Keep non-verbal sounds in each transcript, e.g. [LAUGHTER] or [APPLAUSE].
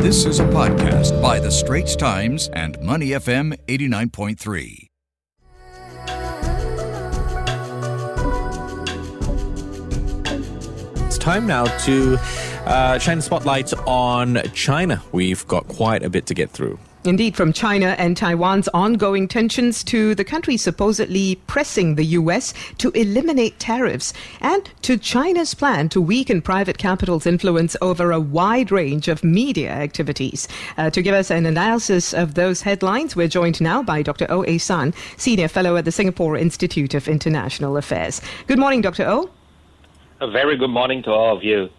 This is a podcast by The Straits Times and Money FM 89.3. It's time now to uh, shine the spotlight on China. We've got quite a bit to get through. Indeed, from China and Taiwan's ongoing tensions to the country supposedly pressing the U.S. to eliminate tariffs and to China's plan to weaken private capital's influence over a wide range of media activities. Uh, to give us an analysis of those headlines, we're joined now by Dr. O. A. San, Senior Fellow at the Singapore Institute of International Affairs. Good morning, Dr. O. A very good morning to all of you.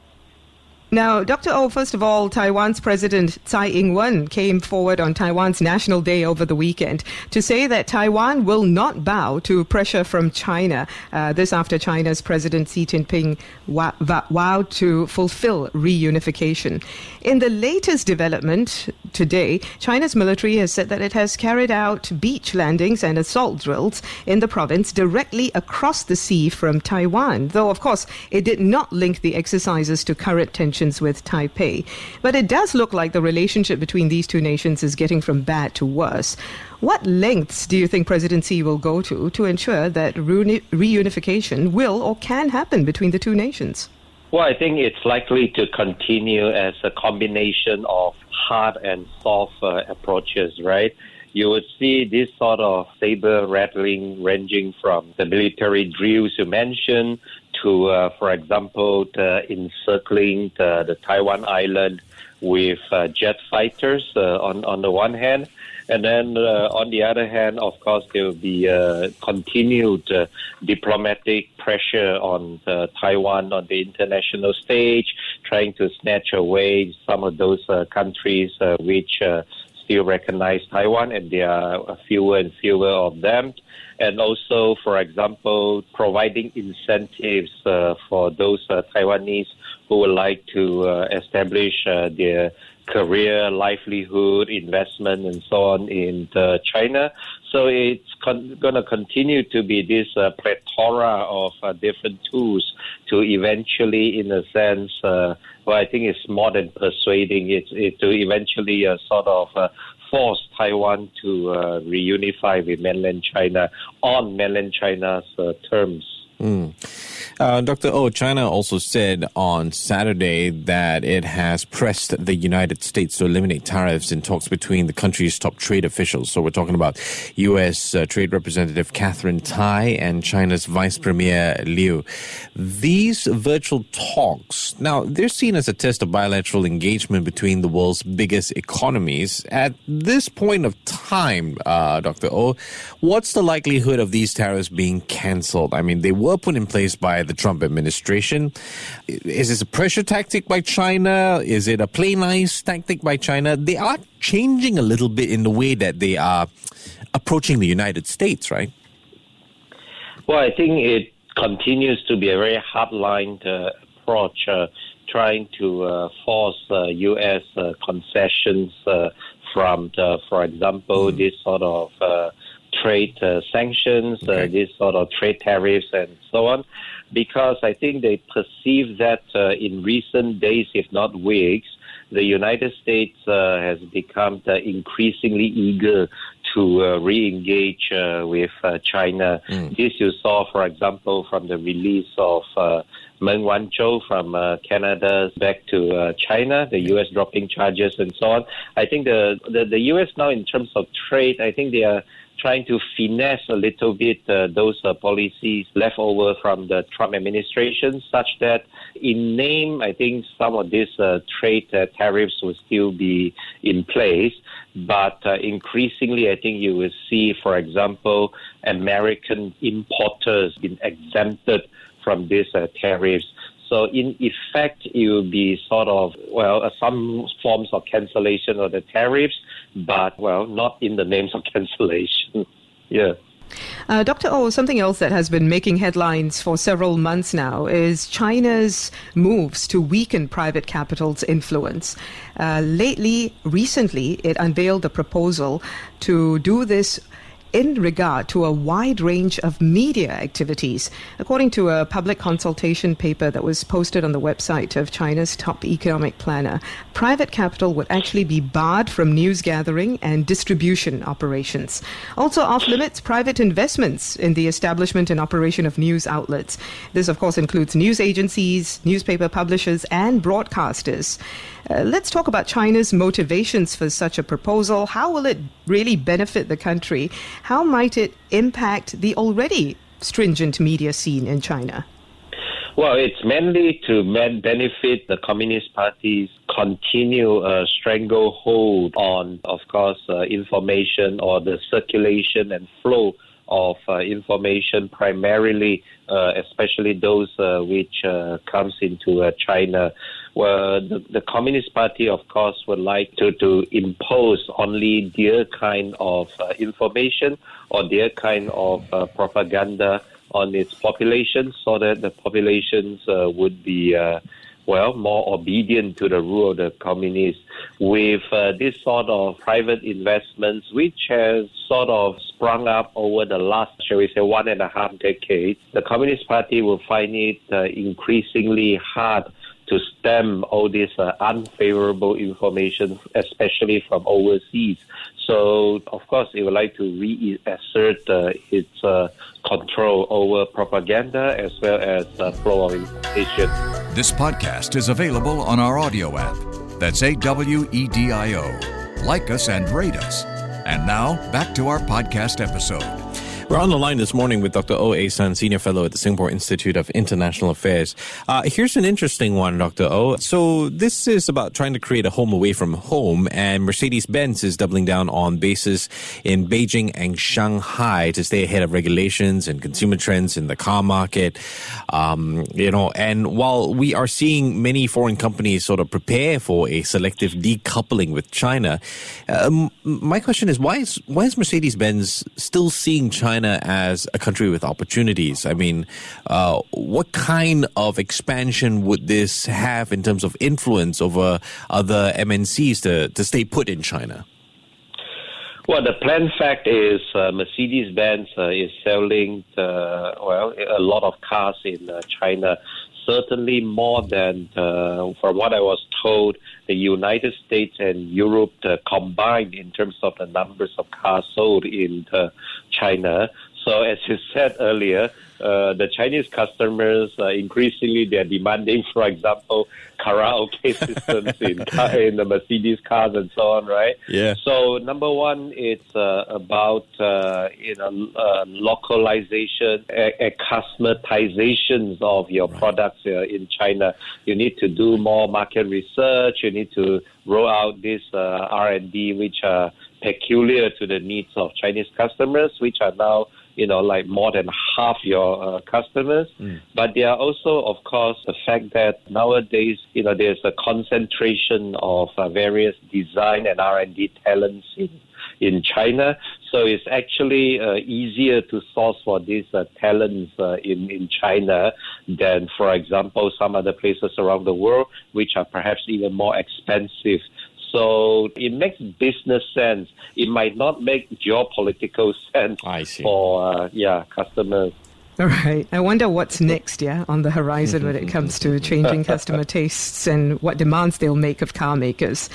Now, Dr. O, first of all, Taiwan's President Tsai Ing wen came forward on Taiwan's National Day over the weekend to say that Taiwan will not bow to pressure from China. Uh, this after China's President Xi Jinping vowed to fulfill reunification. In the latest development today, China's military has said that it has carried out beach landings and assault drills in the province directly across the sea from Taiwan, though, of course, it did not link the exercises to current tensions with Taipei. But it does look like the relationship between these two nations is getting from bad to worse. What lengths do you think President Xi will go to to ensure that reuni- reunification will or can happen between the two nations? Well, I think it's likely to continue as a combination of hard and soft uh, approaches, right? You would see this sort of saber rattling ranging from the military drills you mentioned to, uh, for example, encircling the, the Taiwan island with uh, jet fighters uh, on, on the one hand. And then uh, on the other hand, of course, there will be uh, continued uh, diplomatic pressure on Taiwan on the international stage, trying to snatch away some of those countries which still recognize Taiwan, and there are fewer and fewer of them. And also, for example, providing incentives uh, for those uh, Taiwanese who would like to uh, establish uh, their career, livelihood, investment, and so on in uh, China. So it's con- going to continue to be this uh, plethora of different tools to eventually, in a sense, well, I think it's more than persuading it, it to eventually uh, sort of uh, force Taiwan to uh, reunify with mainland China on mainland China's uh, terms. Mm. Uh, Dr. O, China also said on Saturday that it has pressed the United States to eliminate tariffs in talks between the country's top trade officials. So we're talking about U.S. Uh, Trade Representative Katherine Tai and China's Vice Premier Liu. These virtual talks, now they're seen as a test of bilateral engagement between the world's biggest economies. At this point of time, uh, Dr. O, what's the likelihood of these tariffs being cancelled? I mean, they were put in place by the Trump administration. Is this a pressure tactic by China? Is it a play nice tactic by China? They are changing a little bit in the way that they are approaching the United States, right? Well, I think it continues to be a very hardline uh, approach, uh, trying to uh, force U.S. Uh, concessions uh, from, the, for example, mm. this sort of uh, trade sanctions, okay. this sort of trade tariffs, and so on, because I think they perceive that in recent days, if not weeks, the United States uh, has become uh, increasingly eager to uh, re-engage uh, with uh, China. Mm. This you saw, for example, from the release of uh, Meng Wanzhou from uh, Canada back to uh, China, the U.S. dropping charges and so on. I think the, the, the U.S. now, in terms of trade, I think they are trying to finesse a little bit uh, those uh, policies left over from the Trump administration, such that in name, I think some of these uh, trade uh, tariffs will still be in place. But uh, increasingly, I think you will see, for example, American importers being exempted from these uh, tariffs. So in effect, it will be sort of, well, uh, some forms of cancellation of the tariffs, but, well, not in the names of [LAUGHS] cancellation. yeah. Uh, Dr. O, something else that has been making headlines for several months now is China's moves to weaken private capital's influence. Uh, lately, recently, it unveiled a proposal to do this in regard to a wide range of media activities. According to a public consultation paper that was posted on the website of China's top economic planner, private capital would actually be barred from news gathering and distribution operations. Also off limits private investments in the establishment and operation of news outlets. This of course includes news agencies, newspaper publishers and broadcasters. Uh, let's talk about China's motivations for such a proposal. How will it really benefit the country? How might it impact the already stringent media scene in China? Well, it's mainly to benefit the Communist Party's continue uh, stranglehold on, of course, uh, information or the circulation and flow of uh, information, primarily, uh, especially those uh, which uh, comes into uh, China. Where the, the, Communist Party, of course, would like to, to impose only their kind of uh, information or their kind of propaganda on its population, so that the populations would be well, more obedient to the rule of the communists with uh, this sort of private investments, which has sort of sprung up over the last, shall we say, one and a half decades. The Communist Party will find it uh, increasingly hard to stem all this uh, unfavorable information, especially from overseas. So, of course, it would like to reassert uh, its uh, control over propaganda as well as uh, flow of information. This podcast is available on our audio app. That's A W E D I O. Like us and rate us. And now, back to our podcast episode. We're on the line this morning with Dr. O. A. Sun, Senior Fellow at the Singapore Institute of International Affairs. Uh, here's an interesting one, Dr. O. So this is about trying to create a home away from home, and Mercedes-Benz is doubling down on bases in Beijing and Shanghai to stay ahead of regulations and consumer trends in the car market. Um, you know, and while we are seeing many foreign companies sort of prepare for a selective decoupling with China, um, my question is why is why is Mercedes-Benz still seeing China China as a country with opportunities. I mean, uh, what kind of expansion would this have in terms of influence over other MNCs to, to stay put in China? Well, the plain fact is uh, Mercedes Benz uh, is selling, uh, well, a lot of cars in uh, China certainly more than, uh, from what I was told, the United States and Europe uh, combined in terms of the numbers of cars sold in uh, China. So, as you [LAUGHS] said earlier, uh, the Chinese customers uh, increasingly they're demanding, for example, karaoke [LAUGHS] systems in car, in the Mercedes cars and so on, right? Yeah. So number one, it's uh, about uh, you know uh, localization, a, a customization of your right. products uh, in China. You need to do more market research. You need to roll out this R and D, which are peculiar to the needs of Chinese customers, which are now you know, like more than half your uh, customers. Mm. But there are also, of course, the fact that nowadays, you know, there's a concentration of uh, various design and R&D talents in, in China. So it's actually uh, easier to source for these uh, talents uh, in, in China than, for example, some other places around the world, which are perhaps even more expensive so it makes business sense. It might not make geopolitical [LAUGHS] sense for uh, yeah customers. All right. I wonder what's next, yeah, on the horizon when it comes to changing [LAUGHS] customer tastes and what demands they'll make of car makers.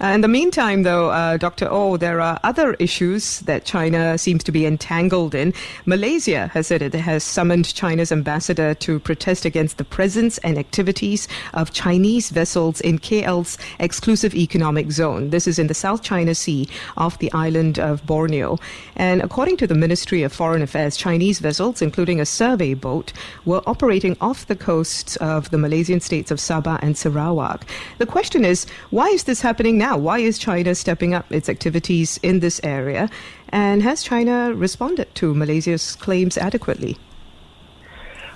Uh, in the meantime, though, uh, Dr. O, there are other issues that China seems to be entangled in. Malaysia has said it has summoned China's ambassador to protest against the presence and activities of Chinese vessels in KL's exclusive economic zone. This is in the South China Sea off the island of Borneo. And according to the Ministry of Foreign Affairs, Chinese vessels, including a survey boat were operating off the coasts of the Malaysian states of Sabah and Sarawak. The question is, why is this happening now? Why is China stepping up its activities in this area? And has China responded to Malaysia's claims adequately?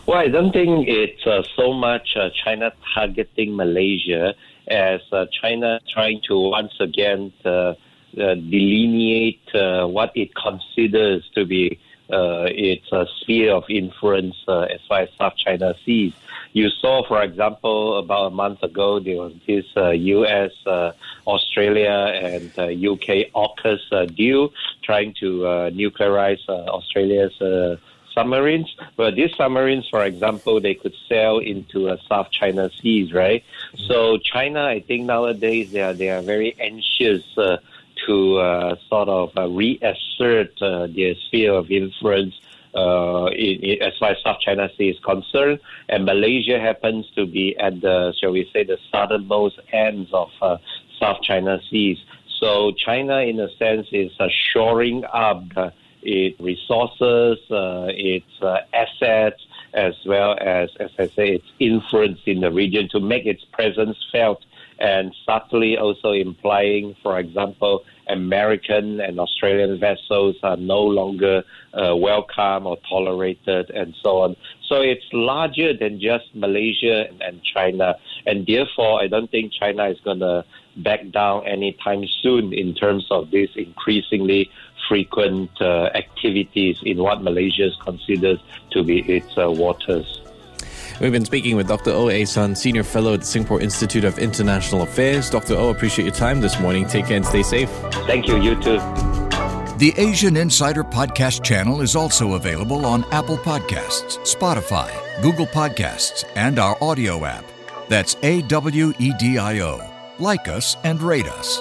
Well, I don't think it's uh, so much uh, China targeting Malaysia as uh, China trying to once again uh, uh, delineate uh, what it considers to be uh, its uh, sphere of influence uh, as far as South China Sea. You saw, for example, about a month ago, there was this U.S., uh, uh, Australia, and UK uh, AUKUS deal trying to nuclearize Australia's submarines. But these submarines, for example, they could sail into uh, South China Seas, right? Mm-hmm. So China, I think nowadays they are they are very anxious uh, to uh, sort of uh, reassert uh, their sphere of influence uh, in, in, as far as South China Sea is concerned, and Malaysia happens to be at the, shall we say, the southernmost ends of uh, South China Seas. So China, in a sense, is uh, shoring up uh, its resources, uh, its uh, assets, as well as, as I say, its influence in the region to make its presence felt and subtly also implying, for example, American and Australian vessels are no longer uh, welcome or tolerated and so on. So it's larger than just Malaysia and China. And therefore, I don't think China is going to back down anytime soon in terms of these increasingly frequent uh, activities in what Malaysia considers to be its uh, waters. We've been speaking with Dr. O. A. Sun, Senior Fellow at the Singapore Institute of International Affairs. Dr. O, appreciate your time this morning. Take care and stay safe. Thank you. You too. The Asian Insider Podcast channel is also available on Apple Podcasts, Spotify, Google Podcasts, and our audio app. That's A W E D I O. Like us and rate us.